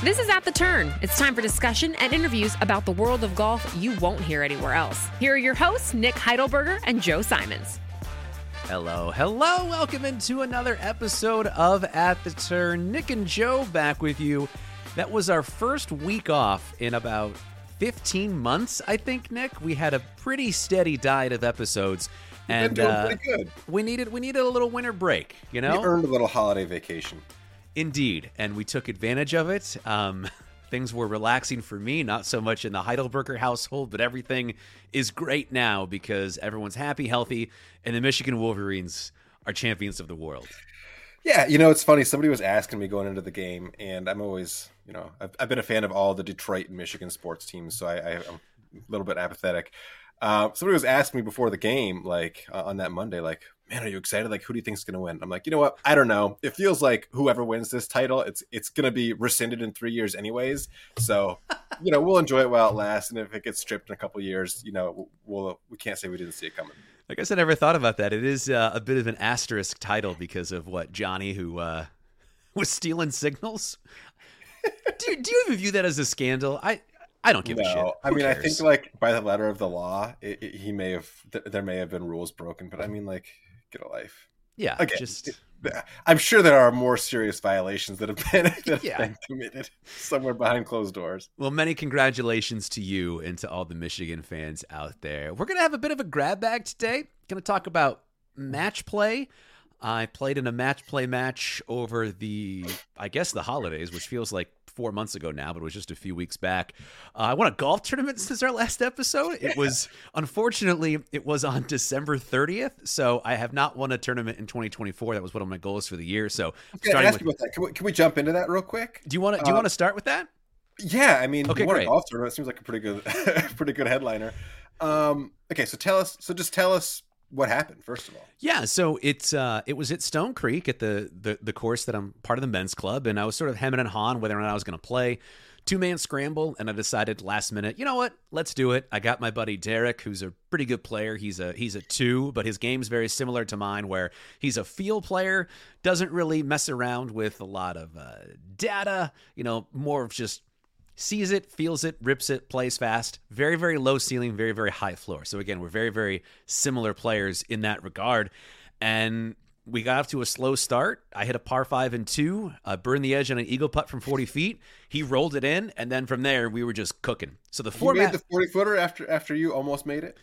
This is At the Turn. It's time for discussion and interviews about the world of golf you won't hear anywhere else. Here are your hosts, Nick Heidelberger and Joe Simons. Hello, hello. Welcome into another episode of At the Turn. Nick and Joe back with you. That was our first week off in about 15 months, I think, Nick. We had a pretty steady diet of episodes. And doing uh, pretty good. we needed we needed a little winter break, you know? We earned a little holiday vacation. Indeed, and we took advantage of it. Um, things were relaxing for me, not so much in the Heidelberger household, but everything is great now because everyone's happy, healthy, and the Michigan Wolverines are champions of the world. Yeah, you know, it's funny. Somebody was asking me going into the game, and I'm always, you know, I've, I've been a fan of all the Detroit and Michigan sports teams, so I, I, am a little bit apathetic. Uh, somebody was asking me before the game, like uh, on that Monday, like, man, are you excited? Like, who do you think is going to win? I'm like, you know what? I don't know. It feels like whoever wins this title, it's it's going to be rescinded in three years, anyways. So, you know, we'll enjoy it while it lasts, and if it gets stripped in a couple years, you know, we'll we can't say we didn't see it coming. I guess I never thought about that. It is uh, a bit of an asterisk title because of what Johnny, who uh, was stealing signals. do, do you even view that as a scandal? I I don't give no, a shit. Who I mean, cares? I think like by the letter of the law, it, it, he may have th- there may have been rules broken, but I mean, like, get a life. yeah, Okay, just I'm sure there are more serious violations that have been, that have Yeah. been committed somewhere behind closed doors. Well, many congratulations to you and to all the Michigan fans out there. We're going to have a bit of a grab bag today. Going to talk about match play. I played in a match play match over the, I guess, the holidays, which feels like four months ago now, but it was just a few weeks back. Uh, I won a golf tournament since our last episode. It was, unfortunately, it was on December 30th. So I have not won a tournament in 2024. That was one of my goals for the year. So Can starting ask with, you about that? Can we, can we jump into that real quick? do you want to, do you uh, want to start with that? Yeah, I mean, Okay, won a golf tournament. Seems like a pretty good, pretty good headliner. Um, okay, so tell us. So just tell us what happened first of all. Yeah, so it's uh, it was at Stone Creek at the, the the course that I'm part of the men's club, and I was sort of hemming and hawing whether or not I was going to play two man scramble, and I decided last minute, you know what, let's do it. I got my buddy Derek, who's a pretty good player. He's a he's a two, but his game's very similar to mine, where he's a field player, doesn't really mess around with a lot of uh, data, you know, more of just sees it, feels it, rips it, plays fast. Very, very low ceiling, very, very high floor. So again, we're very, very similar players in that regard. And we got off to a slow start. I hit a par five and two, uh, burned the edge on an eagle putt from 40 feet. He rolled it in, and then from there we were just cooking. So the format made the forty footer after after you almost made it.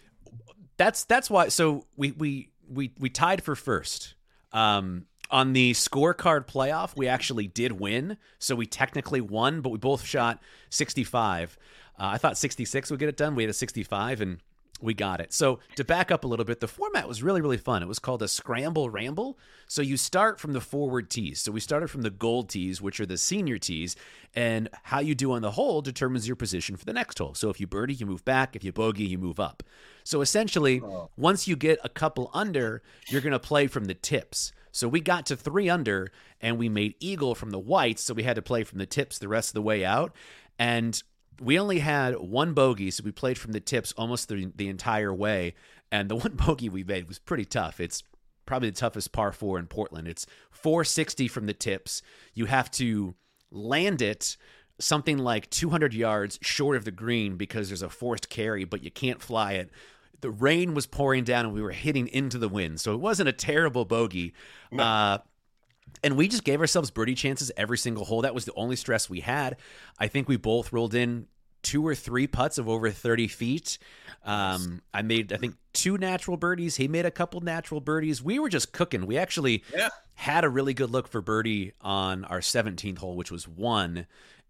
that's that's why so we we we we tied for first um on the scorecard playoff we actually did win. So we technically won but we both shot 65 uh, i thought 66 would get it done. We had a 65 and we got it. So to back up a little bit the format was really really fun. It was called a scramble ramble. So you start from the forward tees. So we started from the gold tees which are the senior tees and how you do on the hole determines your position for the next hole. So if you birdie you move back. If you bogey you move up. So essentially, oh. once you get a couple under, you're going to play from the tips. So we got to three under and we made eagle from the whites. So we had to play from the tips the rest of the way out. And we only had one bogey. So we played from the tips almost the, the entire way. And the one bogey we made was pretty tough. It's probably the toughest par four in Portland. It's 460 from the tips. You have to land it something like 200 yards short of the green because there's a forced carry, but you can't fly it. The rain was pouring down and we were hitting into the wind. So it wasn't a terrible bogey. Uh, and we just gave ourselves birdie chances every single hole. That was the only stress we had. I think we both rolled in two or three putts of over 30 feet. Um, I made, I think, two natural birdies. He made a couple natural birdies. We were just cooking. We actually Yeah. had a really good look for birdie on our 17th hole, which was one.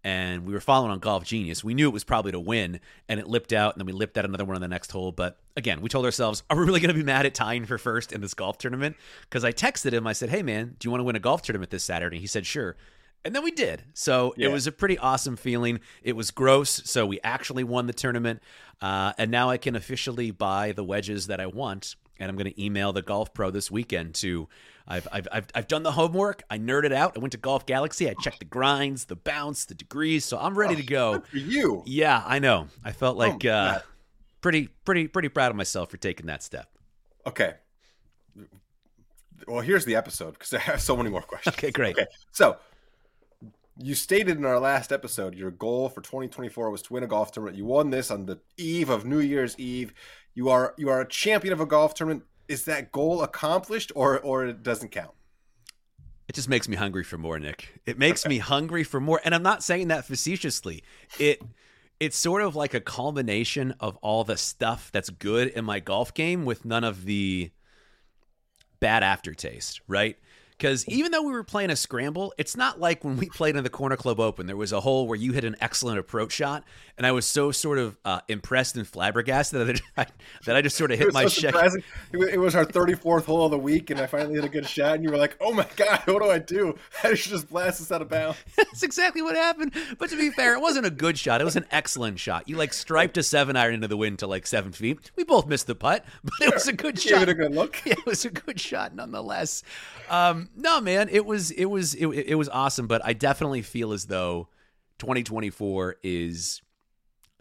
And we were following on Golf Genius. We knew it was probably to win, and it lipped out, and then we lipped out another one on the next hole. But again, we told ourselves, are we really going to be mad at tying for first in this golf tournament? Because I texted him, I said, hey, man, do you want to win a golf tournament this Saturday? He said, sure. And then we did. So it was a pretty awesome feeling. It was gross. So we actually won the tournament. Uh, and now I can officially buy the wedges that I want. And I'm going to email the golf pro this weekend to. I've, I've, I've, I've done the homework. I nerded out. I went to Golf Galaxy. I checked the grinds, the bounce, the degrees. So I'm ready to go. For you. Yeah, I know. I felt like my uh, pretty, pretty, pretty proud of myself for taking that step. Okay. Well, here's the episode because I have so many more questions. Okay, great. Okay. So, you stated in our last episode your goal for 2024 was to win a golf tournament. You won this on the eve of New Year's Eve. You are you are a champion of a golf tournament. Is that goal accomplished, or or it doesn't count? It just makes me hungry for more, Nick. It makes me hungry for more, and I'm not saying that facetiously. It it's sort of like a culmination of all the stuff that's good in my golf game with none of the bad aftertaste, right? Because even though we were playing a scramble, it's not like when we played in the Corner Club Open, there was a hole where you hit an excellent approach shot, and I was so sort of uh, impressed and flabbergasted that I, that I just sort of hit my so check. It was our 34th hole of the week, and I finally hit a good shot, and you were like, "Oh my god, what do I do? I should just blast this out of bounds." That's exactly what happened. But to be fair, it wasn't a good shot; it was an excellent shot. You like striped a seven iron into the wind to like seven feet. We both missed the putt, but it was a good shot. Give it a good look. Yeah, it was a good shot nonetheless. Um, no, man, it was it was it, it was awesome, but I definitely feel as though 2024 is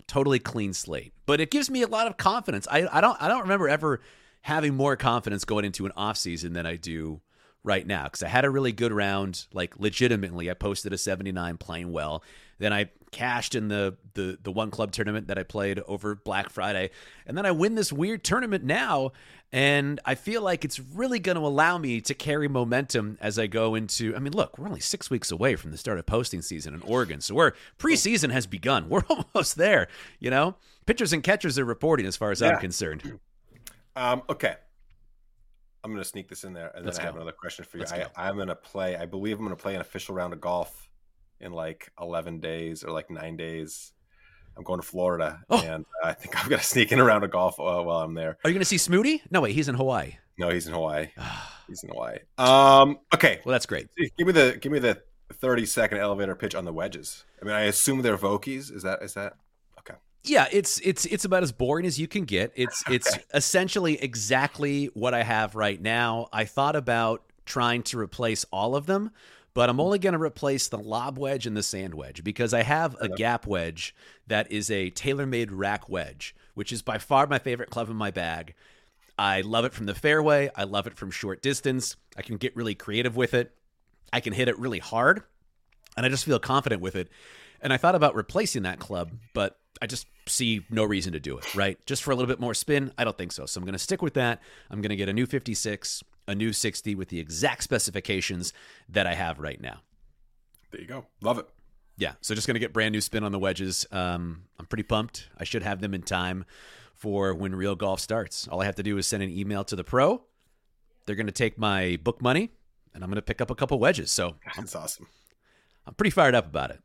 totally clean slate. But it gives me a lot of confidence. I I don't I don't remember ever having more confidence going into an off season than I do right now because I had a really good round. Like legitimately, I posted a 79 playing well. Then I cashed in the the the one club tournament that I played over Black Friday, and then I win this weird tournament now, and I feel like it's really going to allow me to carry momentum as I go into. I mean, look, we're only six weeks away from the start of posting season in Oregon, so we're preseason has begun. We're almost there. You know, pitchers and catchers are reporting as far as Yeah. I'm concerned. Um, okay. I'm going to sneak this in there, and then Let's I have another question for you. Let's I, I'm going to play. I believe I'm going to play an official round of golf in like 11 days or like nine days. I'm going to Florida, Oh. and I think I'm going to sneak in a round of golf uh, while I'm there. Are you going to see Smooty? No, wait, he's in Hawaii. No, he's in Hawaii. He's in Hawaii. Um, okay, Well, that's great. give me the give me the 30 second elevator pitch on the wedges. I mean, I assume they're Vokies. Is that is that? Yeah, it's it's it's about as boring as you can get. It's it's essentially exactly what I have right now. I thought about trying to replace all of them, but I'm only going to replace the lob wedge and the sand wedge because I have a gap wedge that is a TaylorMade rack wedge, which is by far my favorite club in my bag. I love it from the fairway. I love it from short distance. I can get really creative with it. I can hit it really hard, and I just feel confident with it. And I thought about replacing that club, but I just see no reason to do it, right? Just for a little bit more spin? I don't think so. So I'm going to stick with that. I'm going to get a new 56, a new 60 with the exact specifications that I have right now. There you go. Love it. Yeah, so just going to get brand new spin on the wedges. Um, I'm pretty pumped. I should have them in time for when real golf starts. All I have to do is send an email to the pro. They're going to take my book money, and I'm going to pick up a couple wedges. So That's awesome. I'm pretty fired up about it.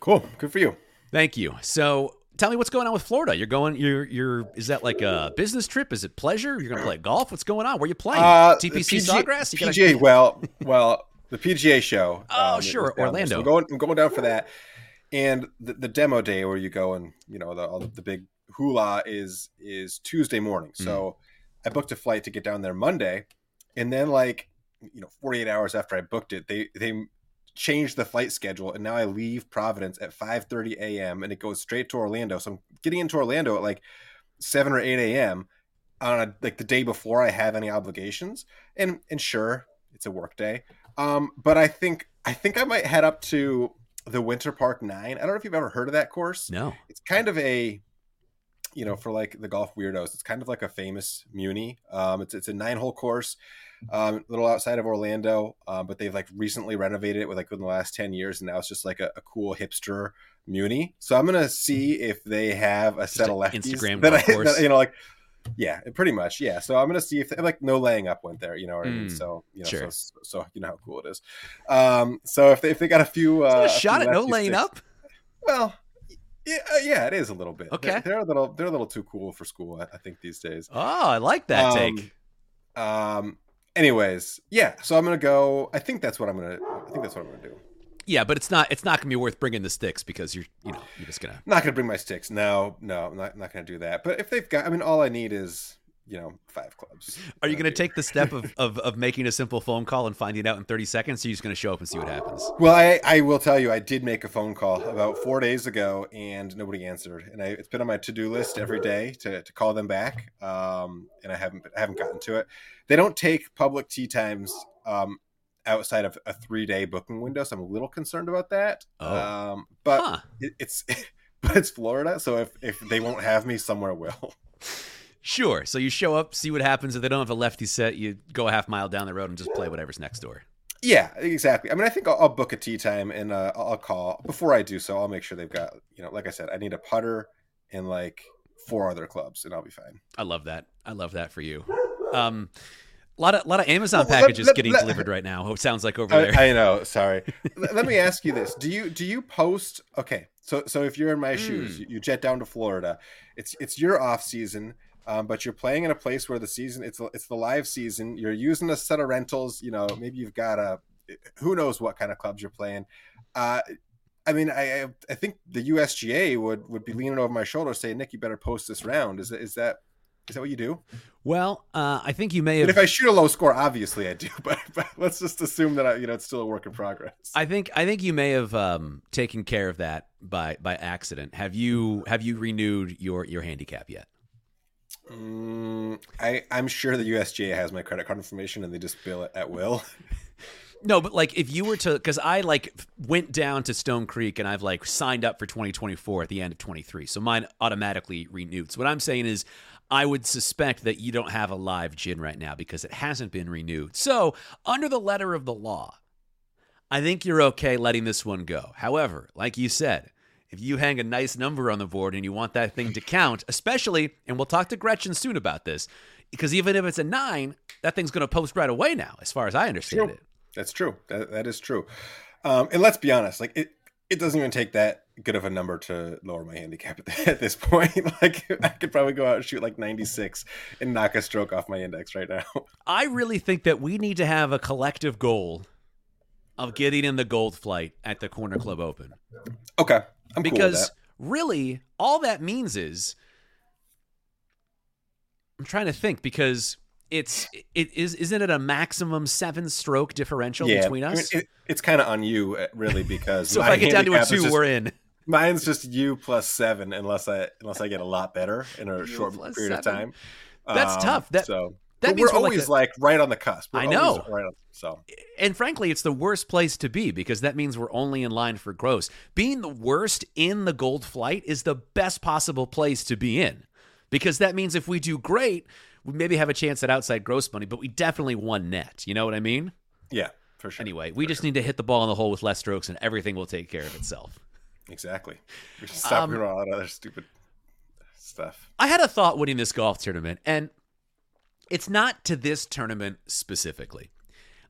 Cool. Good for you. Thank you. So tell me what's going on with Florida. You're going. You're. You're. Is that like a business trip? Is it pleasure? You're going to play golf? What's going on? Where you playing? Uh, TPC PGA Sawgrass. You gotta- PGA. Well, well, the PGA show. Oh, um, sure, is down there. Orlando. So I'm going. I'm going down for that. And the, the demo day where you go and you know the all the big hula is is Tuesday morning. So Hmm. I booked a flight to get down there Monday, and then like you know 48 hours after I booked it, they they changed the flight schedule, and now I leave Providence at 5:30 a.m. and it goes straight to Orlando. So I'm getting into Orlando at like 7 or 8 a.m. on a, like the day before I have any obligations. And and sure, it's a work day. Um, but I think I think I might head up to the Winter Park Nine. I don't know if you've ever heard of that course. No. It's kind of a you know, for like the golf weirdos, it's kind of like a famous Muni. Um, it's it's a nine hole course, um, a little outside of Orlando, um, but they've like recently renovated it with like in the last ten years, and now it's just like a, a cool hipster Muni. So I'm gonna see if they have a set of lefties Instagram that, I, course. that you know like. Yeah, pretty much. Yeah, so I'm gonna see if they, like no laying up went there. You know what I mean? Mm, So you know, sure. so, so you know how cool it is. Um, so if they if they got a few, uh, a a shot few at no laying sticks- up. well, yeah, uh, yeah, it is a little bit. Okay. they're, they're a little they're a little too cool for school. I, I think these days. Oh, I like that Um, take. Um. Anyways, yeah. So I'm gonna go. I think that's what I'm gonna. I think that's what I'm gonna do. Yeah, but it's not. It's not going to be worth bringing the sticks because you're. You know, you're just gonna. Not gonna bring my sticks. No, no, I'm not, not gonna do that. But if they've got, I mean, all I need is you know five clubs. Are you going to take the step of, of of making a simple phone call and finding out in 30 seconds? Or are you just going to show up and see what happens? Well, I, I will tell you, I did make a phone call about four days ago, and nobody answered. And I, it's been on my to do list every day to, to call them back, um, and I haven't I haven't gotten to it. They don't take public tee times um, outside of a three day booking window, so I'm a little concerned about that. Oh. Um, but Huh. it, it's but it's Florida, so if if they won't have me, somewhere will. Sure. So you show up, see what happens. If they don't have a lefty set, you go a half mile down the road and just play whatever's next door. Yeah, exactly. I mean, I think I'll, I'll book a tee time and uh, I'll call before I do so. I'll make sure they've got you know, like I said, I need a putter and like four other clubs, and I'll be fine. I love that. I love that for you. Um, a lot of lot of Amazon Well, packages let- getting let- delivered right now. It sounds like over there. I, I know. Sorry. Let me ask you this: Do you do you post? Okay, so so if you're in my shoes, Hmm. you, you jet down to Florida. It's it's your off season, um, but you're playing in a place where the season it's it's the live season. You're using a set of rentals. You know, maybe you've got a who knows what kind of clubs you're playing. Uh, I mean, I I- think the USGA would would be leaning over my shoulder saying, "Nick, you better post this round." Is that is that is that what you do? well, uh, I think you may And have. if I shoot a low score, obviously I do. But, but let's just assume that I, you know it's still a work in progress. I think I think you may have um, taken care of that by by accident. Have you have you renewed your your handicap yet? Mm, I I'm sure the USGA has my credit card information and they just bill it at will. No, but like if you were to, because I like went down to Stone Creek and I've like signed up for 2024 at the end of 23, so mine automatically renewed. So what I'm saying is, I would suspect that you don't have a live GHIN right now because it hasn't been renewed. So under the letter of the law, I think you're okay letting this one go. However, like you said, if you hang a nice number on the board and you want that thing to count, especially, and we'll talk to Gretchen soon about this, because even if it's a nine, that thing's going to post right away now, as far as I understand True. it. That's true. That, that is true. Um, and let's be honest, like it it doesn't even take that good of a number to lower my handicap at, at this point. like I could probably go out and shoot like 96 and knock a stroke off my index right now. I really think that we need to have a collective goal of getting in the gold flight at the Corner Club Open. okay, I'm cool because that. really, all that means is I'm trying to think because it's it is isn't it a maximum seven stroke differential Yeah, between I mean, us? it, it's kind of on you, uh, really, because so if I get down to a two, just- we're in. mine's just you plus seven, unless I unless I get a lot better in a You short period of time. That's tough. That- so that but means we're we're like always a- like, right on the cusp. We're I know. right on, so And frankly, it's the worst place to be because that means we're only in line for gross. Being the worst in the gold flight is the best possible place to be in because that means if we do great, we maybe have a chance at outside gross money, but we definitely won net. You know what I mean? yeah, for sure. Anyway, we just need to hit the ball in the hole with less strokes and everything will take care of itself. Exactly. We should stop Um, doing all that other stupid stuff. I had a thought winning this golf tournament, and it's not to this tournament specifically.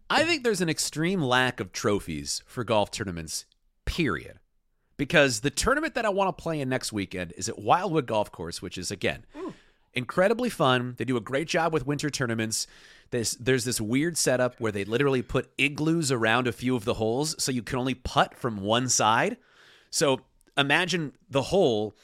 I think there's an extreme lack of trophies for golf tournaments, period. Because the tournament that I want to play in next weekend is at Wildwood Golf Course, which is, again, incredibly fun. They do a great job with winter tournaments. There's, there's this weird setup where they literally put igloos around a few of the holes so you can only putt from one side. So imagine the hole.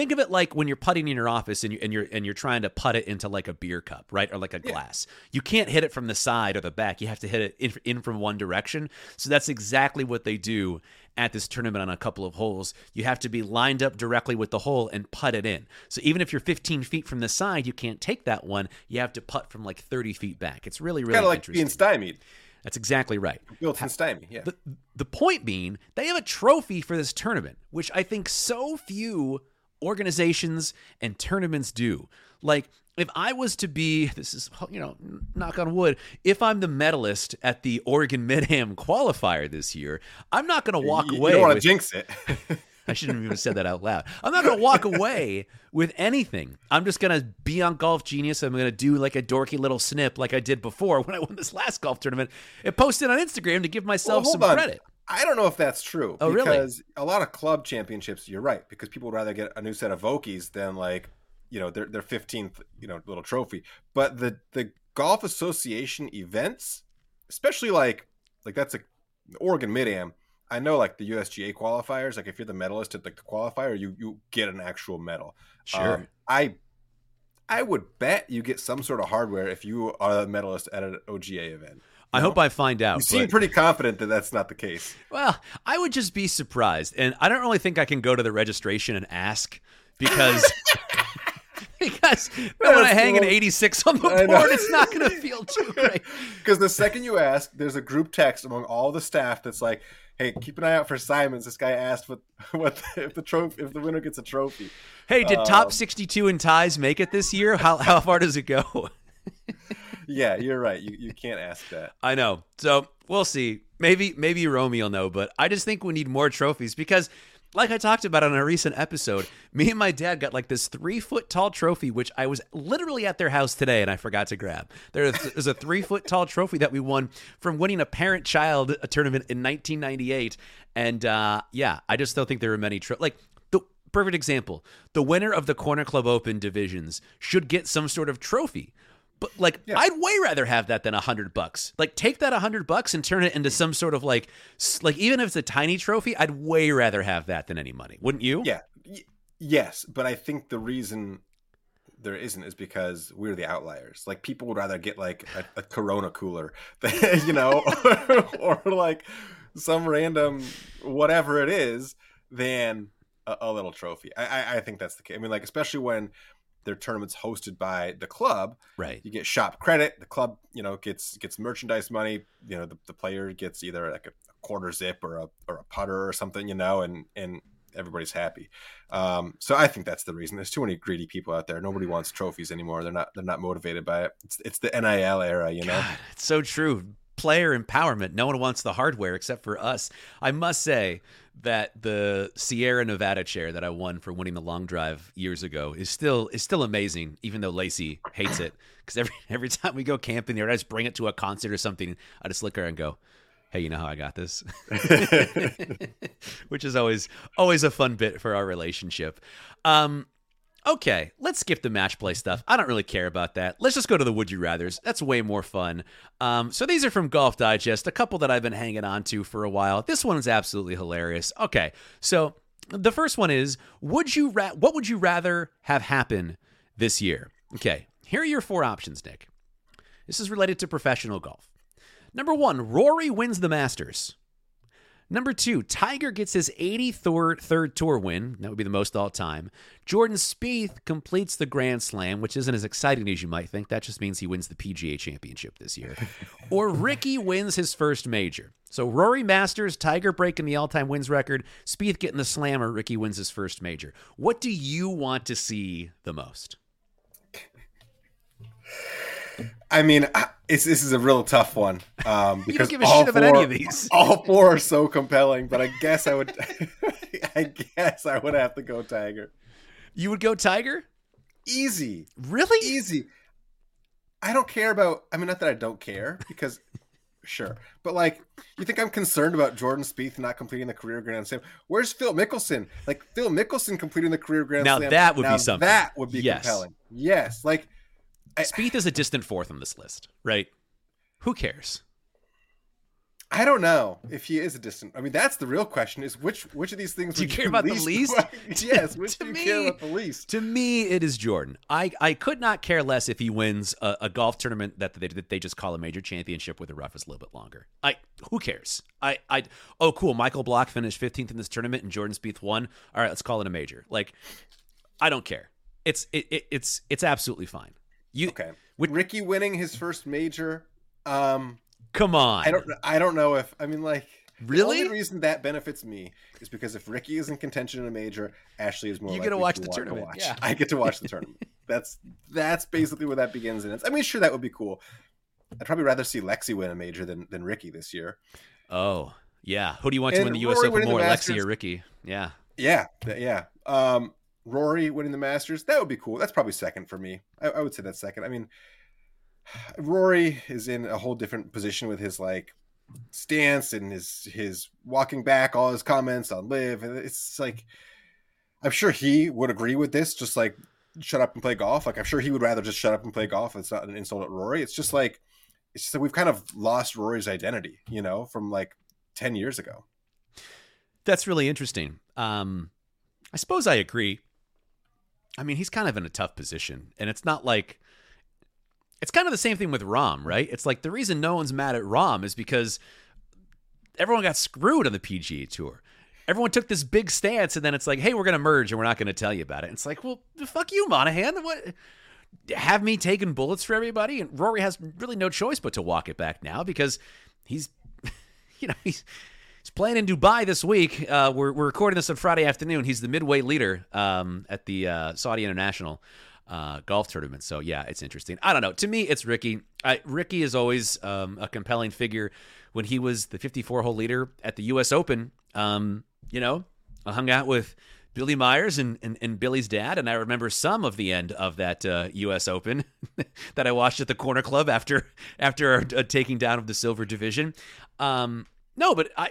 Think of it like when you're putting in your office and, you, and you're and you're trying to put it into like a beer cup, right, or like a glass. You can't hit it from the side or the back. You have to hit it in, in from one direction. So that's exactly what they do at this tournament on a couple of holes. You have to be lined up directly with the hole and putt it in. So even if you're 15 feet from the side, you can't take that one. You have to putt from like 30 feet back. It's really really Kind of like being stymied. That's exactly right. Built in stymie. Yeah. The, the point being, they have a trophy for this tournament, which I think so few organizations and tournaments do. Like, if I was to be, this is, you know, knock on wood, if I'm the medalist at the Oregon Mid Am qualifier this year, I'm not going to walk you, away. You don't want to jinx it. I shouldn't have even said that out loud. I'm not going to walk away with anything. I'm just going to be on Golf Genius. I'm going to do like a dorky little snip like I did before when I won this last golf tournament and post it on Instagram to give myself Well, some on. credit. I don't know if that's true. Oh, really? Because a lot of club championships, you're right, because people would rather get a new set of Vokies than like, you know, their their fifteenth, you know, little trophy. But the the golf association events, especially like like that's a Oregon Mid Am. I know like the USGA qualifiers, like if you're the medalist at like the qualifier, you you get an actual medal. Sure. Um, I I would bet you get some sort of hardware if you are the medalist at an OGA event. I hope I find out. You seem but- pretty confident that that's not the case. well, I would just be surprised, and I don't really think I can go to the registration and ask because because when I hang an 86 on the board, it's not going to feel too great. Because the second you ask, there's a group text among all the staff that's like, "Hey, keep an eye out for Simons. This guy asked what what if the trophy if the winner gets a trophy." Hey, did top Um, 62 in ties make it this year? How how far does it go? Yeah, you're right. You you can't ask that. I know. So we'll see. Maybe maybe Romy will know, but I just think we need more trophies because, like I talked about on a recent episode, me and my dad got like this three foot tall trophy, which I was literally at their house today and I forgot to grab. There is a three foot tall trophy that we won from winning a parent child tournament in 1998, and uh, yeah, I just don't think there are many tro- like the perfect example. The winner of the Corner Club Open divisions should get some sort of trophy. But like, Yeah. I'd way rather have that than a hundred bucks. Like, take that a hundred bucks and turn it into some sort of like, like even if it's a tiny trophy, I'd way rather have that than any money. Wouldn't you? Yeah, y- yes, but I think the reason there isn't is because we're the outliers. Like people would rather get like a, a Corona cooler, than, you know, or, like some random whatever it is than a, a little trophy. I, I, I think that's the case. I mean, like especially when their tournaments hosted by the club, Right. you get shop credit. The club, you know, gets gets merchandise money. You know, the, the player gets either like a, quarter zip or a or a putter or something. You know, and and everybody's happy. Um, so I think that's the reason. There's too many greedy people out there. Nobody wants trophies anymore. They're not they're not motivated by it. It's it's the NIL era. You know. God, it's so true. Player empowerment. No one wants the hardware except for us. I must say that the Sierra Nevada chair that I won for winning the long drive years ago is still is still amazing, even though Lacey hates it. Because every every time we go camping there, I just bring it to a concert or something. I just look at her and go, "Hey, you know how I got this?" Which is always always a fun bit for our relationship. Um, Okay, let's skip the match play stuff. I don't really care about that. Let's just go to the would you rather's. That's way more fun. Um, so these are from Golf Digest, a couple that I've been hanging on to for a while. This one is absolutely hilarious. Okay, so the first one is would you ra- what would you rather have happen this year? Okay, here are your four options, Nick. This is related to professional golf. Number one, Rory wins the Masters. Number two, Tiger gets his 83rd third tour win. That would be the most all time. Jordan Spieth completes the Grand Slam, which isn't as exciting as you might think. That just means he wins the PGA Championship this year. or Rickie wins his first major. So Rory Masters, Tiger breaking the all time wins record, Spieth getting the slam, or Rickie wins his first major. What do you want to see the most? I mean, it's, this is a real tough one um, because don't give a all shit about four, any of these. all four are so compelling. But I guess I would, I guess I would have to go Tiger. You would go Tiger? Easy, Really? easy. I don't care about. I mean, not that I don't care because, sure, but like, you think I'm concerned about Jordan Spieth not completing the career Grand Slam? Where's Phil Mickelson? Like Phil Mickelson completing the career Grand slam. Now Slam. that would be something. That would be Yes. compelling. Yes, like I- Spieth is a distant fourth on this list, right? Who cares? I don't know if he is a distant. I mean, that's the real question: is which which of these things Do you care about the least? yes, which To do you me- care about the least? To me, it is Jordan. I, I could not care less if he wins a, a golf tournament that they, that they just call a major championship where the rough is a little bit longer. I who cares? I I oh cool. Michael Block finished 15th in this tournament and Jordan Spieth won. All right, let's call it a major. Like I don't care. It's it, it it's it's absolutely fine. You Okay, With Rickie winning his first major. Um, come on. I don't. I don't know if. I mean, like, Really? The only reason that benefits me is because if Rickie is in contention in a major, Ashley is more. You get to watch the want tournament, watch. yeah. I get to watch the tournament. That's that's basically where that begins and ends. I mean, sure, that would be cool. I'd probably rather see Lexi win a major than than Rickie this year. Oh yeah. Who do you want to win the U.S. Open the more, Lexi or Rickie? Yeah. Yeah, yeah. Um, Rory winning the Masters, that would be cool. That's probably second for me. I, I would say that's second. I mean, Rory is in a whole different position with his like stance and his his walking back, all his comments on LIV. and It's like I'm sure he would agree with this. Just like shut up and play golf. Like I'm sure he would rather just shut up and play golf. It's not an insult at Rory. It's just like it's just that we've kind of lost Rory's identity, you know, from like ten years ago. That's really interesting. Um, I suppose I agree. I mean, he's kind of in a tough position, and it's not like it's kind of the same thing with Rahm, right? It's like the reason no one's mad at Rahm is because everyone got screwed on the PGA Tour. everyone took this big stance, and then it's like, hey, we're gonna merge, and we're not gonna tell you about it. It's like, well, fuck you, Monahan. What? Have me taking bullets for everybody, and Rory has really no choice but to walk it back now because he's, you know, he's he's playing in Dubai this week. Uh, we're we're recording this on Friday afternoon. He's the midway leader um, at the uh, Saudi International uh, golf tournament. So yeah, it's interesting. I don't know. To me, it's Rickie. I, Rickie is always um, a compelling figure. When he was the 54 hole leader at the U.S. Open, um, you know, I hung out with Billy Myers and, and, and, Billy's dad, and I remember some of the end of that uh, U.S. Open that I watched at the Corner Club after after a, taking down of the silver division. Um, no, but I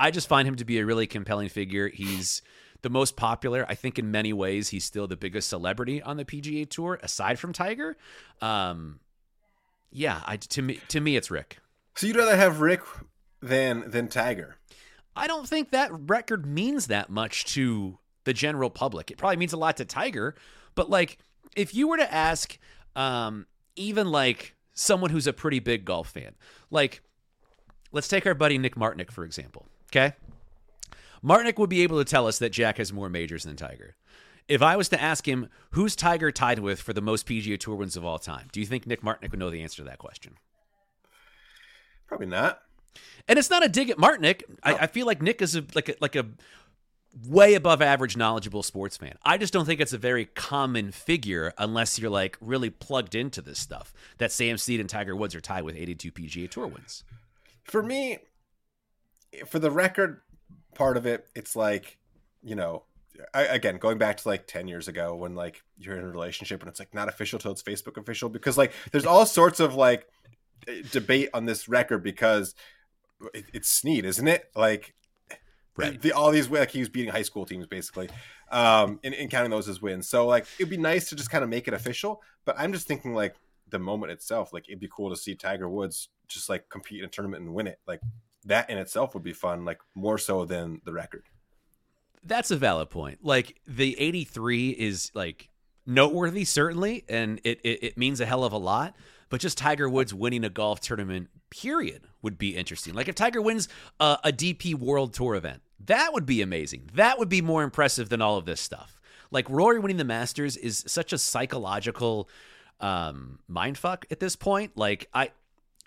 I just find him to be a really compelling figure. He's the most popular. I think in many ways he's still the biggest celebrity on the PGA Tour aside from Tiger. Um, yeah, I, to me to me it's Rick. So you'd rather have Rick than than Tiger? I don't think that record means that much to the general public. It probably means a lot to Tiger, but like if you were to ask um, even like someone who's a pretty big golf fan, like let's take our buddy Nick Martinick for example. Okay, Martinick would be able to tell us that Jack has more majors than Tiger. If I was to ask him who's Tiger tied with for the most PGA Tour wins of all time, do you think Nick Martinick would know the answer to that question? Probably not. And it's not a dig at Martinick. I, I feel like Nick is a, like a, like a way above average knowledgeable sports fan. I just don't think it's a very common figure unless you're like really plugged into this stuff. That Sam Snead and Tiger Woods are tied with 82 PGA Tour wins. For me, for the record, part of it, it's like, you know, I, again, going back to like 10 years ago when like you're in a relationship and it's like not official till it's Facebook official because like there's all sorts of like debate on this record because it, it's Snead, isn't it? Like, right. The, all these like he was beating high school teams basically, um, and, and counting those as wins. So like it'd be nice to just kind of make it official. But I'm just thinking like the moment itself, like it'd be cool to see Tiger Woods just like compete in a tournament and win it. Like that in itself would be fun, like more so than the record. That's a valid point. Like the 83 is like noteworthy, certainly, and it, it, it means a hell of a lot. But just Tiger Woods winning a golf tournament, period, would be interesting. Like if Tiger wins a, a DP World Tour event, that would be amazing. That would be more impressive than all of this stuff. Like Rory winning the Masters is such a psychological um, mindfuck at this point. Like I,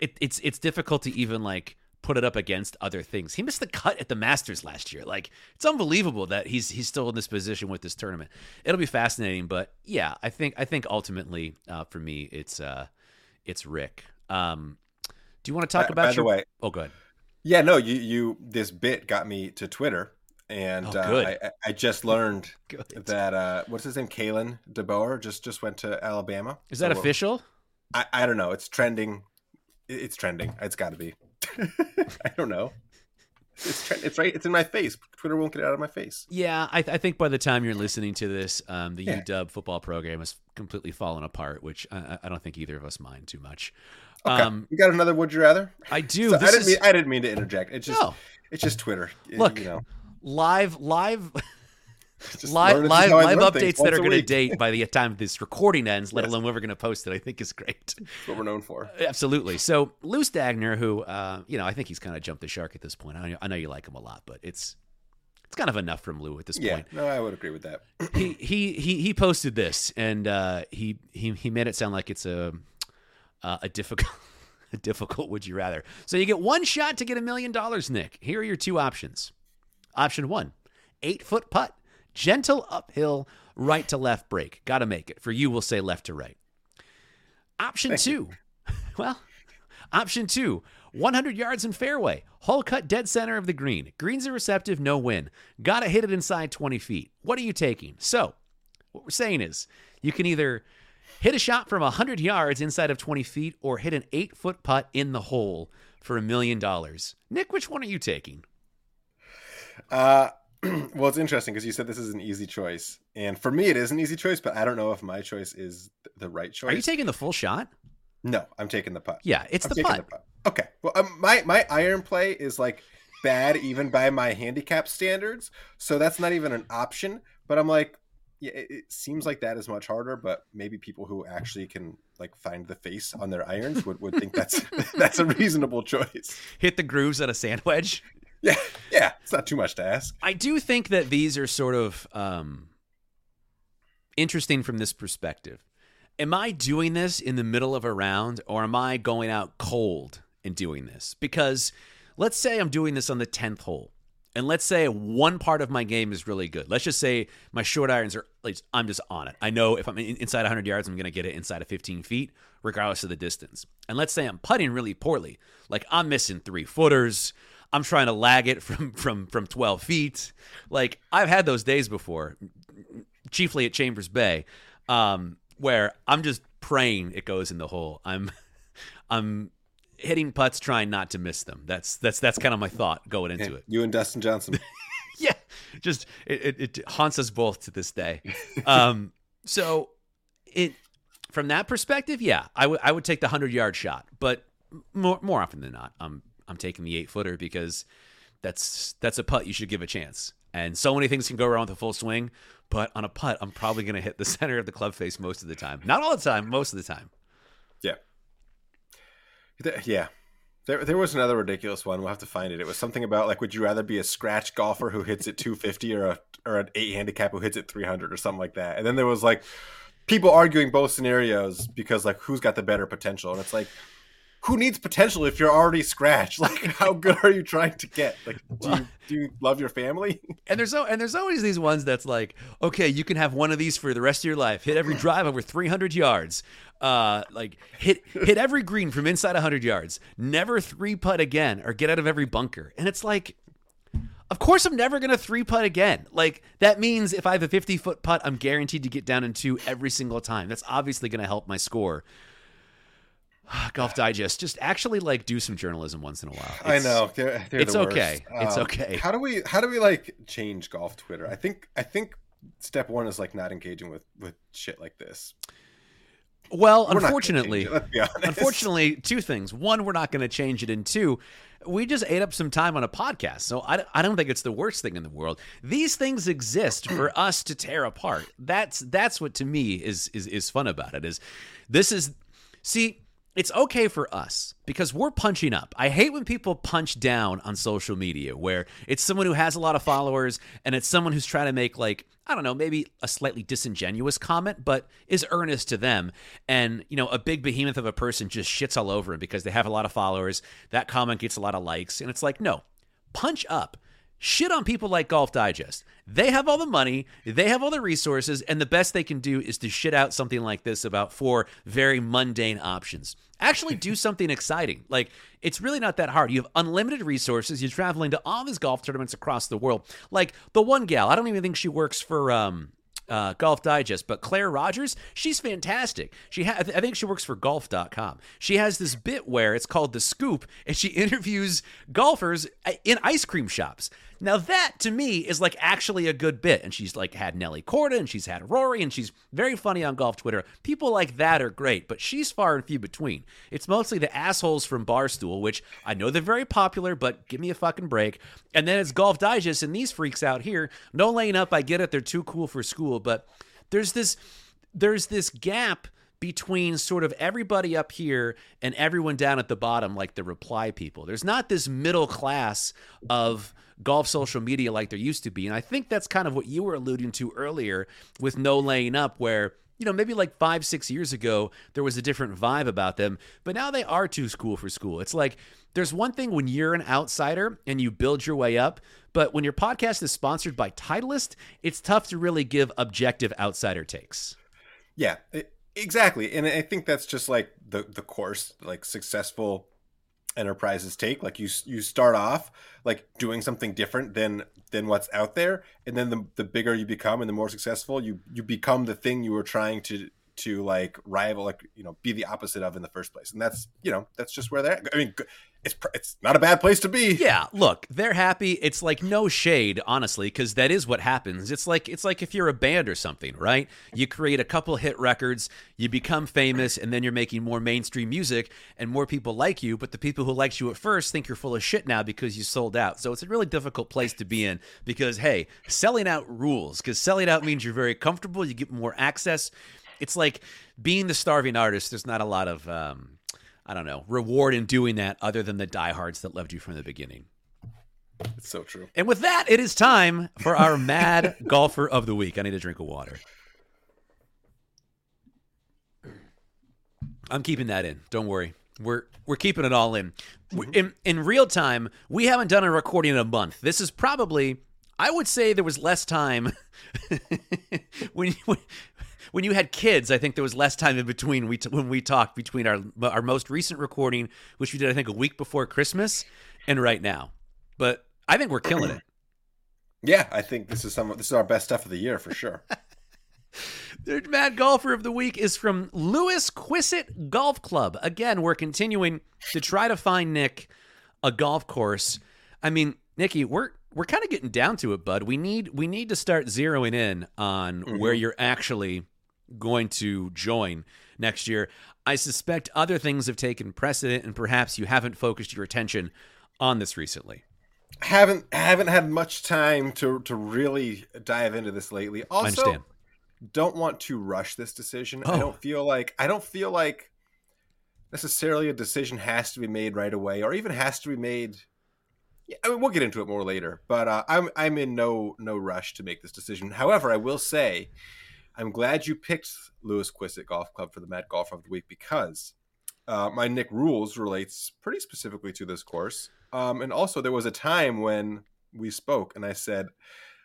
it, it's it's difficult to even like put it up against other things. He missed the cut at the Masters last year. Like it's unbelievable that he's he's still in this position with this tournament. It'll be fascinating, but yeah, I think I think ultimately uh, for me it's uh it's Rick. Um, do you want to talk about by your? the way? Oh, good. Yeah, no, you you this bit got me to Twitter, and oh, uh, I, I just learned that uh, what's his name, Kalen DeBoer, just just went to Alabama. Is that so official? I I don't know. It's trending. It's trending. It's got to be. I don't know. It's it's right. It's in my face. Twitter won't get it out of my face. Yeah, I, th- I think by the time you're listening to this, um, the yeah. UW football program has completely fallen apart, which I, I, don't think either of us mind too much. Okay. Um, you got another? Would you rather? I do. So I didn't is... mean I didn't mean to interject. It's just no. it's just Twitter. Look, you know. live live live live live updates that are going to date by the time this recording ends, let yes. alone when we're going to post it. I think is great. That's what we're known for. Absolutely. So Lou Stagner, who uh, you know, I think he's kind of jumped the shark at this point. I know, I know you like him a lot, but it's it's kind of enough from Lou at this yeah, point. No, I would agree with that. he he he he posted this, and uh, he he he made it sound like it's a uh, a difficult. a difficult would you rather so you get one shot to get a million dollars nick here are your two options option one eight foot putt Gentle uphill, right to left break. Got to make it. For you, we'll say left to right. Option Thank two. Well, option two 100 yards in fairway. Hole cut dead center of the green. Greens are receptive, no win. Got to hit it inside 20 feet. What are you taking? So, what we're saying is you can either hit a shot from 100 yards inside of 20 feet or hit an eight foot putt in the hole for a million dollars. Nick, which one are you taking? Uh, well, it's interesting because you said this is an easy choice, and for me, it is an easy choice. But I don't know if my choice is the right choice. Are you taking the full shot? No, I'm taking the putt. Yeah, it's the putt. the putt. Okay. Well, um, my my iron play is like bad even by my handicap standards, so that's not even an option. But I'm like, yeah, it, it seems like that is much harder. But maybe people who actually can like find the face on their irons would, would think that's that's a reasonable choice. Hit the grooves at a sand wedge. Yeah, yeah, it's not too much to ask. I do think that these are sort of um, interesting from this perspective. Am I doing this in the middle of a round or am I going out cold and doing this? Because let's say I'm doing this on the 10th hole. And let's say one part of my game is really good. Let's just say my short irons are, I'm just on it. I know if I'm inside 100 yards, I'm going to get it inside of 15 feet, regardless of the distance. And let's say I'm putting really poorly. Like I'm missing three footers. I'm trying to lag it from from from 12 feet. Like I've had those days before, chiefly at Chambers Bay, um, where I'm just praying it goes in the hole. I'm I'm hitting putts trying not to miss them. That's that's that's kind of my thought going into Yeah, it. You and Dustin Johnson. yeah, just it, it, it haunts us both to this day. Um, so it from that perspective, yeah, I would I would take the hundred yard shot, but more more often than not, I'm I'm taking the eight footer because that's that's a putt you should give a chance. And so many things can go wrong with a full swing, but on a putt, I'm probably going to hit the center of the club face most of the time. Not all the time, most of the time. Yeah. Yeah. There, there was another ridiculous one. We'll have to find it. It was something about like, would you rather be a scratch golfer who hits it 250 or a or an eight handicap who hits it 300 or something like that? And then there was like people arguing both scenarios because like who's got the better potential? And it's like, who needs potential if you're already scratched? Like, how good are you trying to get? Like, do you, do you love your family? And there's no, and there's always these ones that's like, okay, you can have one of these for the rest of your life. Hit every drive over 300 yards. Uh, like hit hit every green from inside 100 yards. Never three putt again, or get out of every bunker. And it's like, of course I'm never gonna three putt again. Like that means if I have a 50 foot putt, I'm guaranteed to get down in two every single time. That's obviously gonna help my score. Golf Digest, just actually like do some journalism once in a while. I know they're, they're it's the okay. It's um, okay. How do we how do we like change golf Twitter? I think I think step one is like not engaging with with shit like this. Well, We're unfortunately, it, let's be honest. unfortunately, two things. One, we're not going to change it. And two, we just ate up some time on a podcast. So I, I don't think it's the worst thing in the world. These things exist for us to tear apart. That's that's what to me is is is fun about it. Is this is see. It's okay for us because we're punching up. I hate when people punch down on social media where it's someone who has a lot of followers and it's someone who's trying to make like I don't know, maybe a slightly disingenuous comment, but is earnest to them. And, you know, a big behemoth of a person just shits all over him because they have a lot of followers. That comment gets a lot of likes. And it's like, no, punch up. Shit on people like Golf Digest. They have all the money, they have all the resources, and the best they can do is to shit out something like this about four very mundane options. Actually, do something exciting. Like, it's really not that hard. You have unlimited resources. You're traveling to all these golf tournaments across the world. Like, the one gal, I don't even think she works for, um, uh, Golf Digest, but Claire Rogers, she's fantastic. She ha- I I think she works for golf.com. She has this bit where it's called The Scoop, and she interviews golfers uh, in ice cream shops. Now, that to me is like actually a good bit. And she's like had Nelly Corda, and she's had Rory, and she's very funny on golf Twitter. People like that are great, but she's far and few between. It's mostly the assholes from Barstool, which I know they're very popular, but give me a fucking break. And then it's Golf Digest and these freaks out here. No laying up, I get it. They're too cool for school, but there's this there's this gap between sort of everybody up here and everyone down at the bottom, like the reply people. There's not this middle class of golf social media like there used to be. And I think that's kind of what you were alluding to earlier with no laying up, where you know, maybe like five, six years ago, there was a different vibe about them, but now they are too school for school. It's like there's one thing when you're an outsider and you build your way up, but when your podcast is sponsored by Titleist, it's tough to really give objective outsider takes. Yeah, exactly. And I think that's just like the the course like successful enterprises take. Like you you start off like doing something different than than what's out there, and then the the bigger you become and the more successful you you become the thing you were trying to to like rival like you know be the opposite of in the first place. And that's you know that's just where they're. I mean, it's it's not a bad place to be. Yeah, look, they're happy. It's like no shade, honestly, because that is what happens. It's like it's like if you're a band or something, right? You create a couple hit records, you become famous, and then you're making more mainstream music, and more people like you. But the people who liked you at first think you're full of shit now because you sold out. So it's a really difficult place to be in because hey, selling out rules. Because selling out means you're very comfortable, you get more access. It's like being the starving artist. There's not a lot of um, I don't know, reward in doing that other than the diehards that loved you from the beginning. It's so true. And with that, it is time for our mad golfer of the week. I need a drink of water. I'm keeping that in. Don't worry. We're we're keeping it all in. Mm-hmm. In in real time, we haven't done a recording in a month. This is probably I would say there was less time when you, when you had kids. I think there was less time in between we t- when we talked between our our most recent recording, which we did I think a week before Christmas, and right now. But I think we're killing it. Yeah, I think this is some this is our best stuff of the year for sure. The Mad Golfer of the Week is from Louisquisset Golf Club. Again, we're continuing to try to find Nick a golf course. I mean, Nikki, we're we're kind of getting down to it, bud. We need we need to start zeroing in on mm-hmm. where you're actually going to join next year. I suspect other things have taken precedent, and perhaps you haven't focused your attention on this recently. haven't haven't had much time to to really dive into this lately. Also, don't want to rush this decision. Oh. I don't feel like I don't feel like necessarily a decision has to be made right away, or even has to be made. Yeah, I mean, we'll get into it more later, but uh, I'm I'm in no no rush to make this decision. However, I will say, I'm glad you picked Louisquisset Golf Club for the Mad Golf of the Week because uh, my Nick rules relates pretty specifically to this course. Um, and also, there was a time when we spoke, and I said,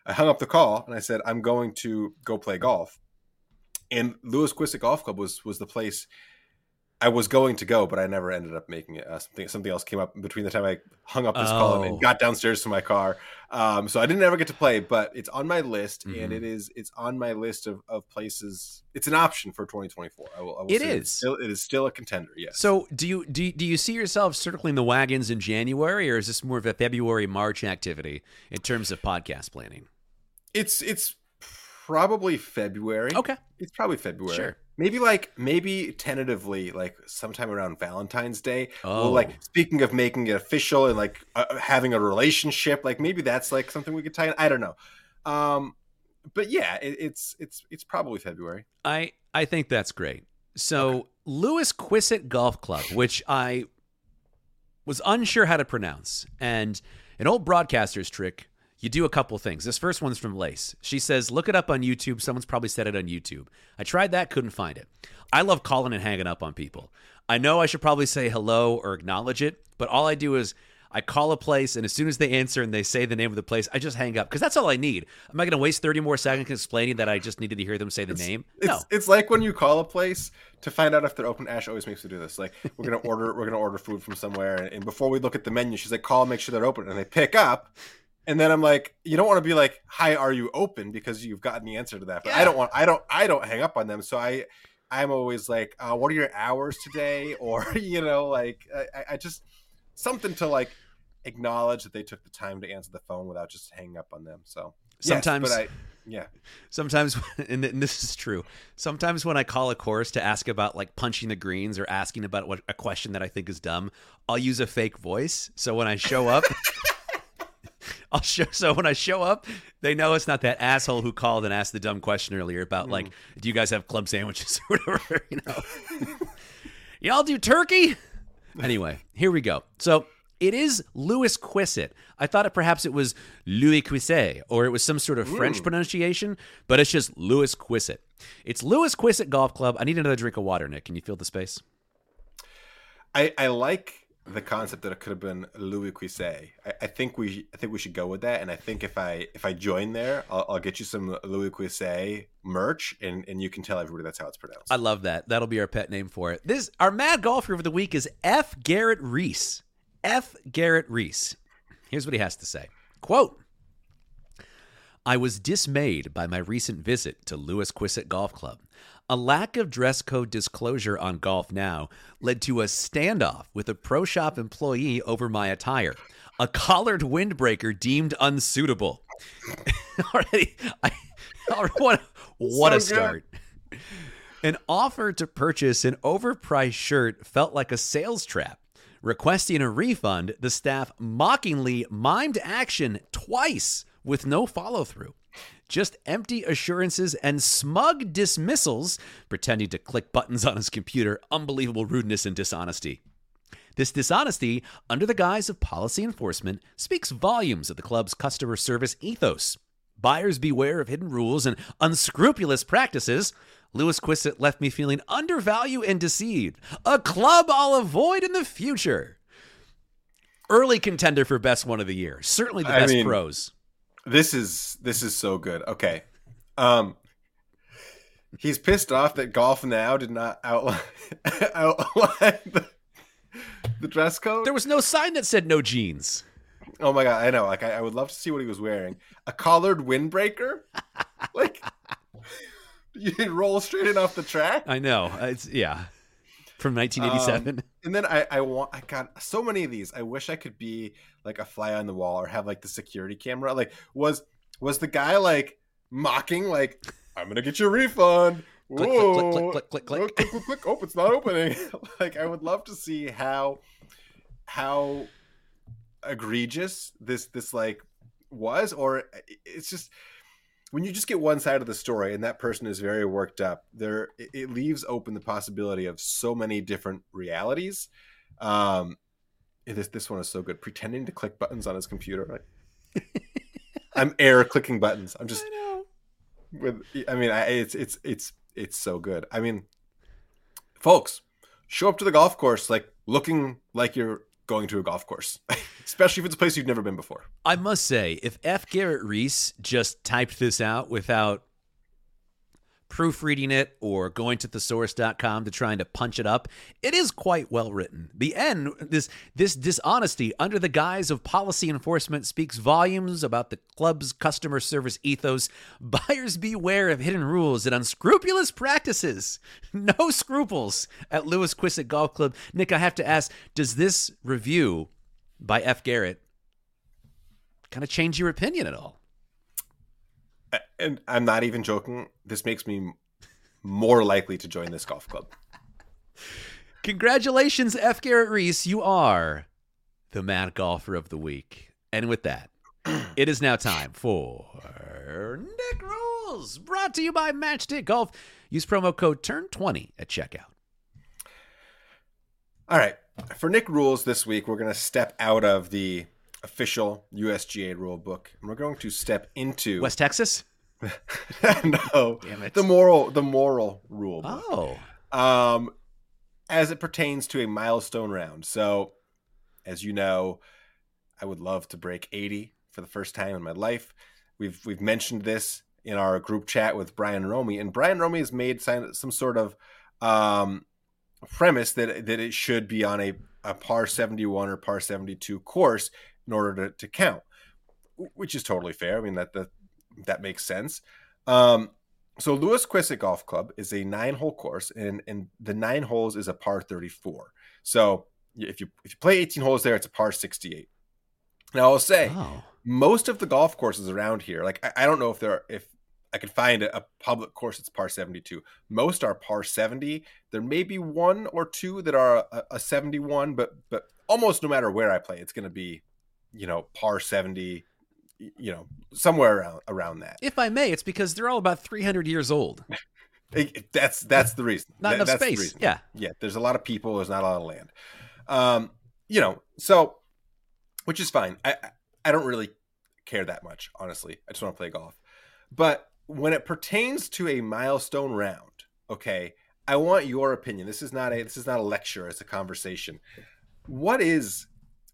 I hung up the call, and I said, I'm going to go play golf. And Louisquisset Golf Club was was the place I was going to go, but I never ended up making it. Uh, something something else came up between the time I hung up this call Oh. and got downstairs to my car. Um, so I didn't ever get to play, but it's on my list, Mhm. and it is it's on my list of, of places. It's an option for 2024. I will. I will It is. It's still, it is still a contender. Yes. So, do you do you, do you see yourself circling the wagons in January, or is this more of a February March activity in terms of podcast planning? it's it's probably February. Okay, It's probably February. Sure. Maybe like maybe tentatively like sometime around Valentine's Day. Oh. Well, like speaking of making it official and like uh, having a relationship, like maybe that's like something we could tie in. I don't know. Um, but yeah, it, it's it's it's probably February. I I think that's great. So, Louisquisset Golf Club, which I was unsure how to pronounce, and an old broadcaster's trick. You do a couple things. This first one's from Lace. She says, "Look it up on YouTube. Someone's probably said it on YouTube." I tried that, couldn't find it. I love calling and hanging up on people. I know I should probably say hello or acknowledge it, but all I do is I call a place, and as soon as they answer and they say the name of the place, I just hang up because that's all I need. Am I going to waste thirty more seconds explaining that I just needed to hear them say the name? It's, no. it's like when you call a place to find out if they're open. Ash always makes me do this. Like we're gonna order we're gonna order food from somewhere, and, and before we look at the menu, she's like, "Call, make sure they're open," and they pick up. And then I'm like, you don't want to be like, "Hi, are you open?" Because you've gotten the answer to that. But I don't want, I don't, I don't hang up on them. So I, I'm always like, uh, "What are your hours today?" Or you know, like I, I just something to like acknowledge that they took the time to answer the phone without just hanging up on them. So yes, Sometimes- but I, yeah, Sometimes, and this is true. Sometimes when I call a course to ask about like punching the greens or asking about what a question that I think is dumb, I'll use a fake voice. So when I show up, I'll show. So when I show up, they know it's not that asshole who called and asked the dumb question earlier about hmm. like, do you guys have club sandwiches or whatever? You know, y'all do turkey. Anyway, here we go. So it is Louis Quissit. I thought it perhaps it was Louis Quisset or it was some sort of hmm. French pronunciation, but it's just Louis Quissit. It's Louis Quissit Golf Club. I need another drink of water, Nick. Can you feel the space? I, I like the concept that it could have been Louis Cuisset. I, I think we I think we should go with that. And I think if I if I join there, I'll, I'll get you some Louis Cuisset merch, and, and you can tell everybody that's how it's pronounced. I love that. That'll be our pet name for it. This our mad golfer of the week is F. Garrett Reese. F. Garrett Reese. Here's what he has to say. Quote I was dismayed by my recent visit to Louisquisset Golf Club. A lack of dress code disclosure on GolfNow led to a standoff with a pro shop employee over my attire. A collared windbreaker deemed unsuitable. Already, I, what, what a So good. start. An offer to purchase an overpriced shirt felt like a sales trap. Requesting a refund, the staff mockingly mimed action twice with no follow through. Just empty assurances and smug dismissals, pretending to click buttons on his computer. Unbelievable rudeness and dishonesty. This dishonesty, under the guise of policy enforcement, speaks volumes of the club's customer service ethos. Buyers beware of hidden rules and unscrupulous practices. Louisquisset left me feeling undervalued and deceived. A club I'll avoid in the future. Early contender for best one of the year. Certainly the I best mean- pros. This is this is so good. Okay. Um he's pissed off that golf now did not outline, outline the, the dress code. There was no sign that said no jeans. Oh my god, I know. Like I, I would love to see what he was wearing. A collared windbreaker? like you roll straight in off the track? I know. It's yeah. From 1987. Um, and then I, I want I got so many of these. I wish I could be like a fly on the wall or have like the security camera. Like was was the guy like mocking like I'm gonna get your refund. Click, click, click, click, click, click, click. Click, click, click. Oh, it's not opening. like I would love to see how how egregious this this like was, or eh, it's just when you just get one side of the story and that person is very worked up there it, it leaves open the possibility of so many different realities. Um this this one is so good. Pretending to click buttons on his computer. Like i'm air clicking buttons. I'm just know. with i mean I, it's it's it's it's so good. I mean folks show up to the golf course like looking like you're going to a golf course especially if it's a place you've never been before I must say, if F. Garrett Reese just typed this out without proofreading it or going to thesaurus.com to trying to punch it up, it is quite well written. The end, this this dishonesty under the guise of policy enforcement speaks volumes about the club's customer service ethos. Buyers beware of hidden rules and unscrupulous practices. No scruples at Louisquisset Golf Club. Nick, I have to ask, does this review by F. Garrett kind of change your opinion at all? And I'm not even joking. This makes me more likely to join this golf club. Congratulations, F. Garrett Reese. You are the mad golfer of the week. And with that, it is now time for Nick Rules, brought to you by Matchstick Golf. Use promo code TURN20 at checkout. All right. For Nick rules this week, we're going to step out of the official USGA rule book and we're going to step into West Texas? no, Damn it. the moral the moral rule book. Oh. um, as it pertains to a milestone round. So, as you know, I would love to break 80 for the first time in my life. We've we've mentioned this in our group chat with Brian Romy, and Brian Romy has made some, some sort of um, premise that that it should be on a, a par 71 or par 72 course in order to, to count, which is totally fair. I mean that that that makes sense. Um, so Louisquisset Golf Club is a nine-hole course, and and the nine holes is a par 34. So if you if you play 18 holes there, it's a par 68. Now I'll say Oh. most of the golf courses around here, like I, I don't know if there are, if I could find a, a public course that's par 72. Most are par 70. There may be one or two that are a, a 71, but but almost no matter where I play, it's going to be, you know, par 70. You know, somewhere around around that. If I may, it's because they're all about 300 years old. It- that's that's the reason. Not That- enough space. Yeah. yeah. There's a lot of people. There's not a lot of land. Um, you know, so which is fine. I I- I don't really care that much, honestly. I just want to play golf. But when it pertains to a milestone round, okay, I want your opinion. This is not a this is not a lecture. It's a conversation. What is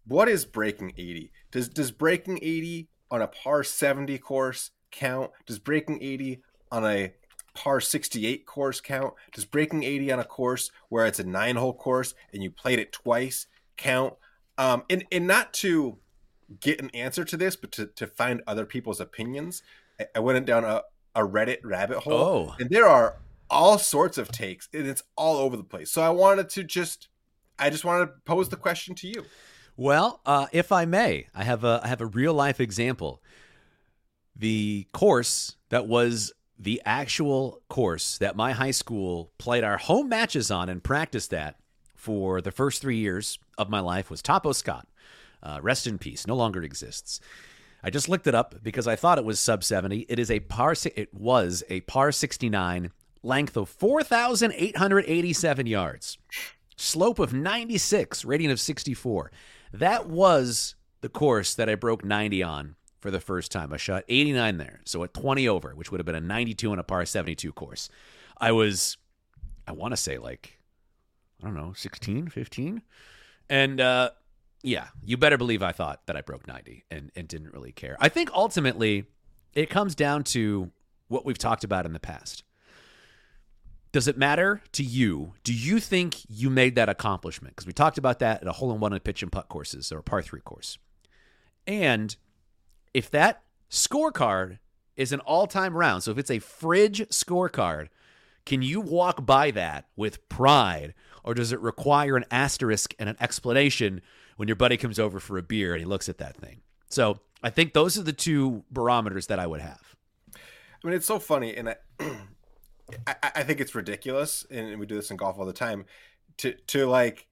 what is breaking 80? Does does breaking 80 on a par 70 course count? Does breaking 80 on a par 68 course count? Does breaking 80 on a course where it's a nine hole course and you played it twice count? Um, and, and not to get an answer to this, but to, to find other people's opinions, I, I went down a, a Reddit rabbit hole. Oh. And there are all sorts of takes and it's all over the place. So I wanted to just, I just wanted to pose the question to you. Well, uh, if I may, I have a I have a real life example. The course that was the actual course that my high school played our home matches on and practiced at for the first three years of my life was Topo Scott. Uh, rest in peace. No longer exists. I just looked it up because I thought it was sub 70. It is a par. It was a par 69, length of 4,887 yards. slope of 96, rating of 64. That was the course that I broke 90 on for the first time. I shot 89 there, so at 20 over, which would have been a 92 on a par 72 course. I was, I want to say like, I don't know, 16, 15. And uh, yeah, you better believe I thought that I broke 90 and, and didn't really care. I think ultimately it comes down to what we've talked about in the past. Does it matter to you? Do you think you made that accomplishment? Because we talked about that at a hole in one and pitch and putt courses or a par three course. And if that scorecard is an all time round, so if it's a fridge scorecard, can you walk by that with pride? Or does it require an asterisk and an explanation when your buddy comes over for a beer and he looks at that thing? So I think those are the two barometers that I would have. I mean, it's so funny, and I, I, I think it's ridiculous, and we do this in golf all the time, to to like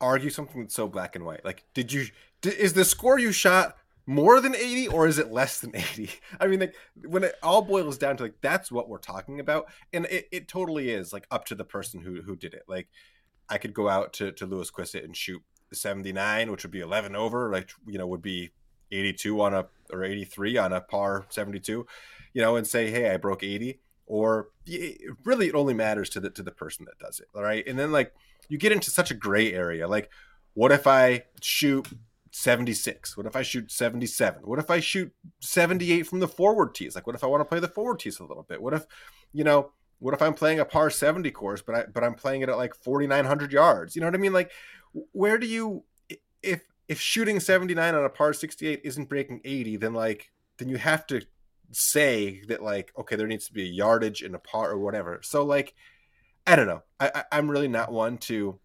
argue something that's so black and white. Like, did you did, is the score you shot more than 80 or is it less than 80 i mean like when it all boils down to like that's what we're talking about and it, it totally is like up to the person who who did it. Like i could go out to to Louisquisset and shoot 79 which would be 11 over like you know would be 82 on a or 83 on a par 72 you know and say hey i broke 80 or really it only matters to the to the person that does it all right and then like you get into such a gray area like what if i shoot 76? What if I shoot 77? What if I shoot 78 from the forward tees? Like, what if I want to play the forward tees a little bit? What if, you know, what if I'm playing a par 70 course, but I but I'm playing it at like 4,900 yards? You know what I mean? Like, where do you if if shooting 79 on a par 68 isn't breaking 80, then like then you have to say that like okay, there needs to be a yardage in a par or whatever. So like, I don't know. I, I I'm really not one to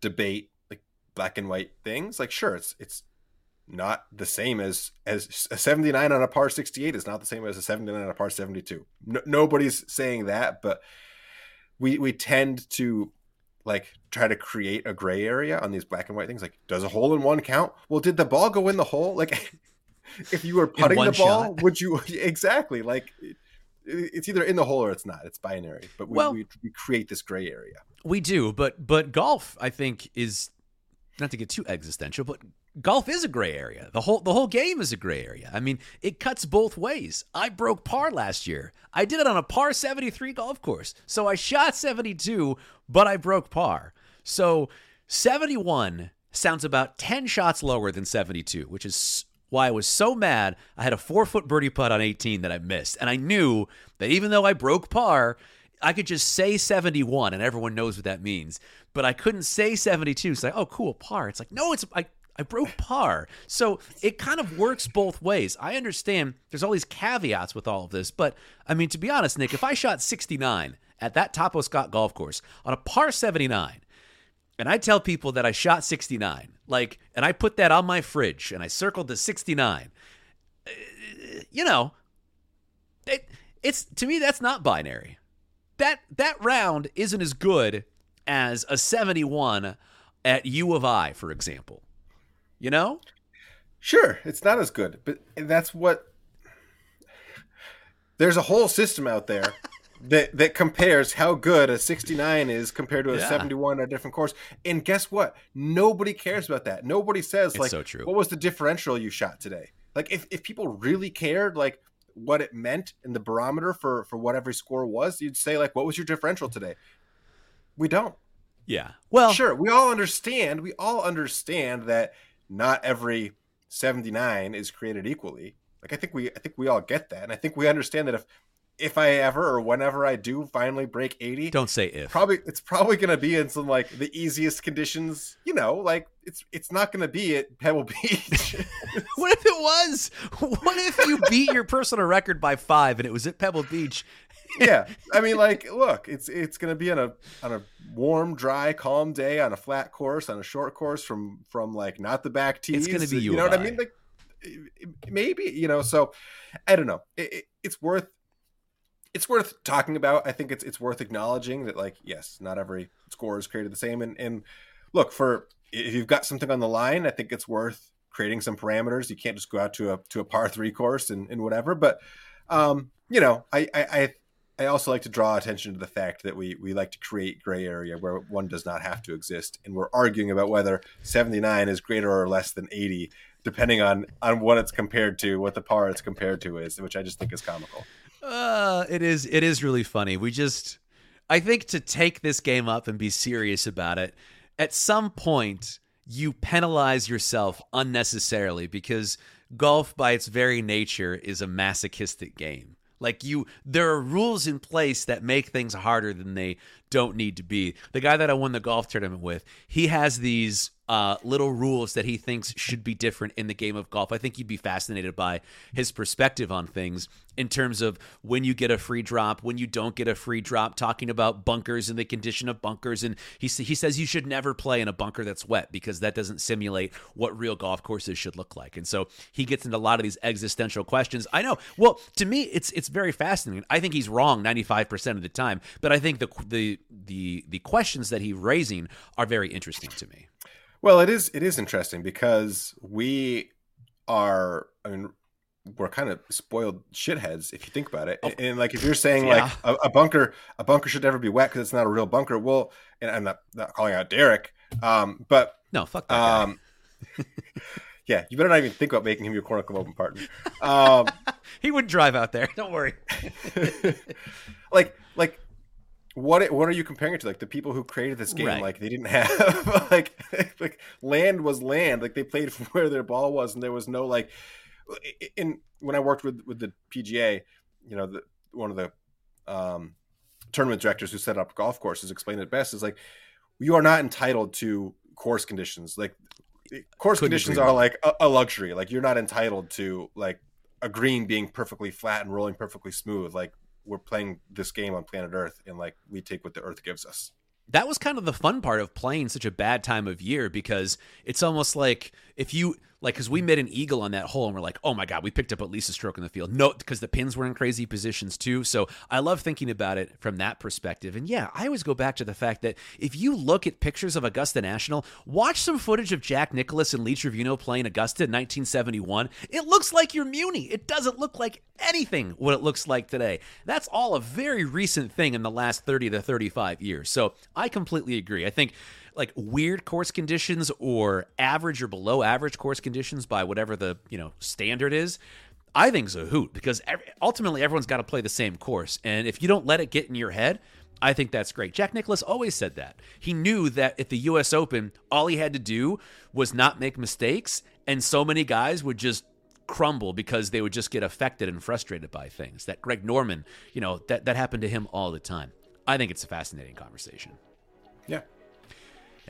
debate like black and white things. Like sure it's it's not the same as as a 79 on a par 68 is not the same as a 79 on a par 72 no, nobody's saying that but we we tend to like try to create a gray area on these black and white things. Like does a hole in one count? Well did the ball go in the hole? Like if you were putting the ball shot. would you exactly like it's either in the hole or it's not it's binary but we, well, we, we create this gray area we do but but golf i think is not to get too existential, but golf is a gray area. The whole the whole game is a gray area. I mean, it cuts both ways. I broke par last year. I did it on a par 73 golf course. So I shot 72, but I broke par. So 71 sounds about 10 shots lower than 72, which is why I was so mad. I had a 4-foot birdie putt on 18 that I missed, and I knew that even though I broke par, I could just say 71 and everyone knows what that means. But I couldn't say 72. It's like, oh, cool, par. It's like, no, it's I I broke par. So it kind of works both ways. I understand there's all these caveats with all of this, but I mean, to be honest, Nick, if I shot 69 at that Topo Scott golf course on a par 79, and I tell people that I shot 69, like, and I put that on my fridge and I circled the 69, uh, you know, it, it's to me that's not binary that that round isn't as good as a 71 at U of I, for example. You know? Sure, it's not as good, but that's what there's a whole system out there that that compares how good a 69 is compared to a yeah. 71 at a different course. And guess what? Nobody cares about that. Nobody says it's like so what was the differential you shot today? Like if, if people really cared, like what it meant in the barometer for for what every score was, you'd say like, "What was your differential today?" We don't. Yeah. Well, sure, we all understand. We all understand that not every 79 is created equally. Like I think we I think we all get that. And I think we understand that if if I ever or whenever I do finally break 80, don't say if. Probably it's probably going to be in some like the easiest conditions, you know, like it's it's not going to be at Pebble Beach. what if it was? What if you beat your personal record by 5 and it was at Pebble Beach? yeah. I mean like look, it's it's going to be on a on a warm, dry, calm day on a flat course, on a short course from from like not the back tees. It's going to be you. You know what I mean? Like maybe, you know, so I don't know. It, it, it's worth it's worth talking about. I think it's it's worth acknowledging that like yes, not every score is created the same. And and look for if you've got something on the line, I think it's worth creating some parameters. You can't just go out to a to a par three course and, and whatever. But um, you know, I I I also like to draw attention to the fact that we we like to create gray area where one does not have to exist, and we're arguing about whether 79 is greater or less than 80, depending on on what it's compared to, what the par it's compared to is, which I just think is comical. Uh, it is it is really funny. We just I think to take this game up and be serious about it, at some point you penalize yourself unnecessarily because golf by its very nature is a masochistic game. Like you, there are rules in place that make things harder than they don't need to be. The guy that I won the golf tournament with, he has these uh, little rules that he thinks should be different in the game of golf. I think you'd be fascinated by his perspective on things in terms of when you get a free drop, when you don't get a free drop, talking about bunkers and the condition of bunkers. And he, he says you should never play in a bunker that's wet because that doesn't simulate what real golf courses should look like. And so he gets into a lot of these existential questions. I know. Well, to me, it's it's very fascinating. I think he's wrong 95% of the time, but I think the the the the questions that he's raising are very interesting to me. Well, it is it is interesting because we are I mean we're kind of spoiled shitheads if you think about it. And, and like if you're saying yeah. like a, a, bunker a bunker should never be wet because it's not a real bunker. Well, and I'm not, not calling out Derek, um, but no, fuck that um, yeah, you better not even think about making him your club open partner. Um, he would drive out there. Don't worry. like like what what are you comparing it to? Like the people who created this game, right. like they didn't have like like land was land. Like they played from where their ball was, and there was no like. In when I worked with with the PGA, you know, the, one of the um, tournament directors who set up golf courses explained it best. Is like you are not entitled to course conditions. Like course Couldn't conditions are like a, a luxury. Like you're not entitled to like a green being perfectly flat and rolling perfectly smooth. Like we're playing this game on planet Earth, and like we take what the Earth gives us. That was kind of the fun part of playing such a bad time of year because it's almost like if you like because we hmm. made an eagle on that hole and we're like, oh my god, we picked up at least a stroke in the field. No, because the pins were in crazy positions too. So I love thinking about it from that perspective. And yeah, I always go back to the fact that if you look at pictures of Augusta National, watch some footage of Jack Nicklaus and Lee Trevino playing Augusta in 1971. It looks like you're Muni. It doesn't look like anything what it looks like today. That's all a very recent thing in the last 30 to 35 years. So I completely agree. I think like weird course conditions or average or below average course conditions by whatever the you know standard is i think is a hoot because every, ultimately everyone's got to play the same course and if you don't let it get in your head I think that's great. Jack Nicklaus always said that. He knew that at the US Open, all he had to do was not make mistakes, and so many guys would just crumble because they would just get affected and frustrated by things. That Greg Norman, you know, that, that happened to him all the time. I think it's a fascinating conversation. Yeah,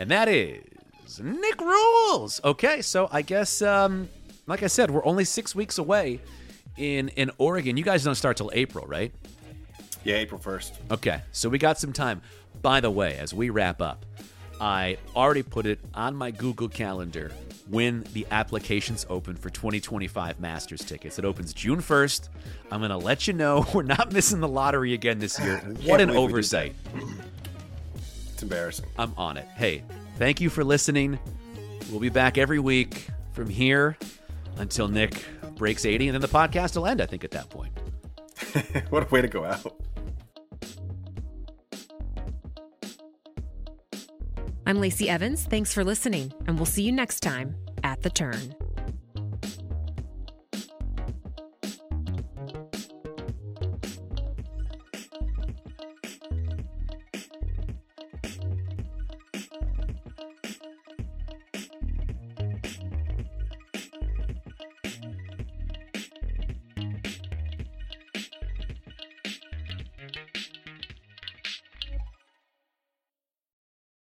and that is Nick Rules. Okay, so I guess, um, like I said, we're only six weeks away in in Oregon. You guys don't start till April, right? Yeah, April first. Okay, so we got some time. By the way, as we wrap up, I already put it on my Google Calendar when the applications open for 2025 Masters tickets. It opens June 1st. I'm going to let you know we're not missing the lottery again this year. What an oversight. It's embarrassing. I'm on it. Hey, thank you for listening. We'll be back every week from here until Nick breaks 80, and then the podcast will end, I think, at that point. what a way to go out. I'm Lacey Evans. Thanks for listening, and we'll see you next time at The Turn.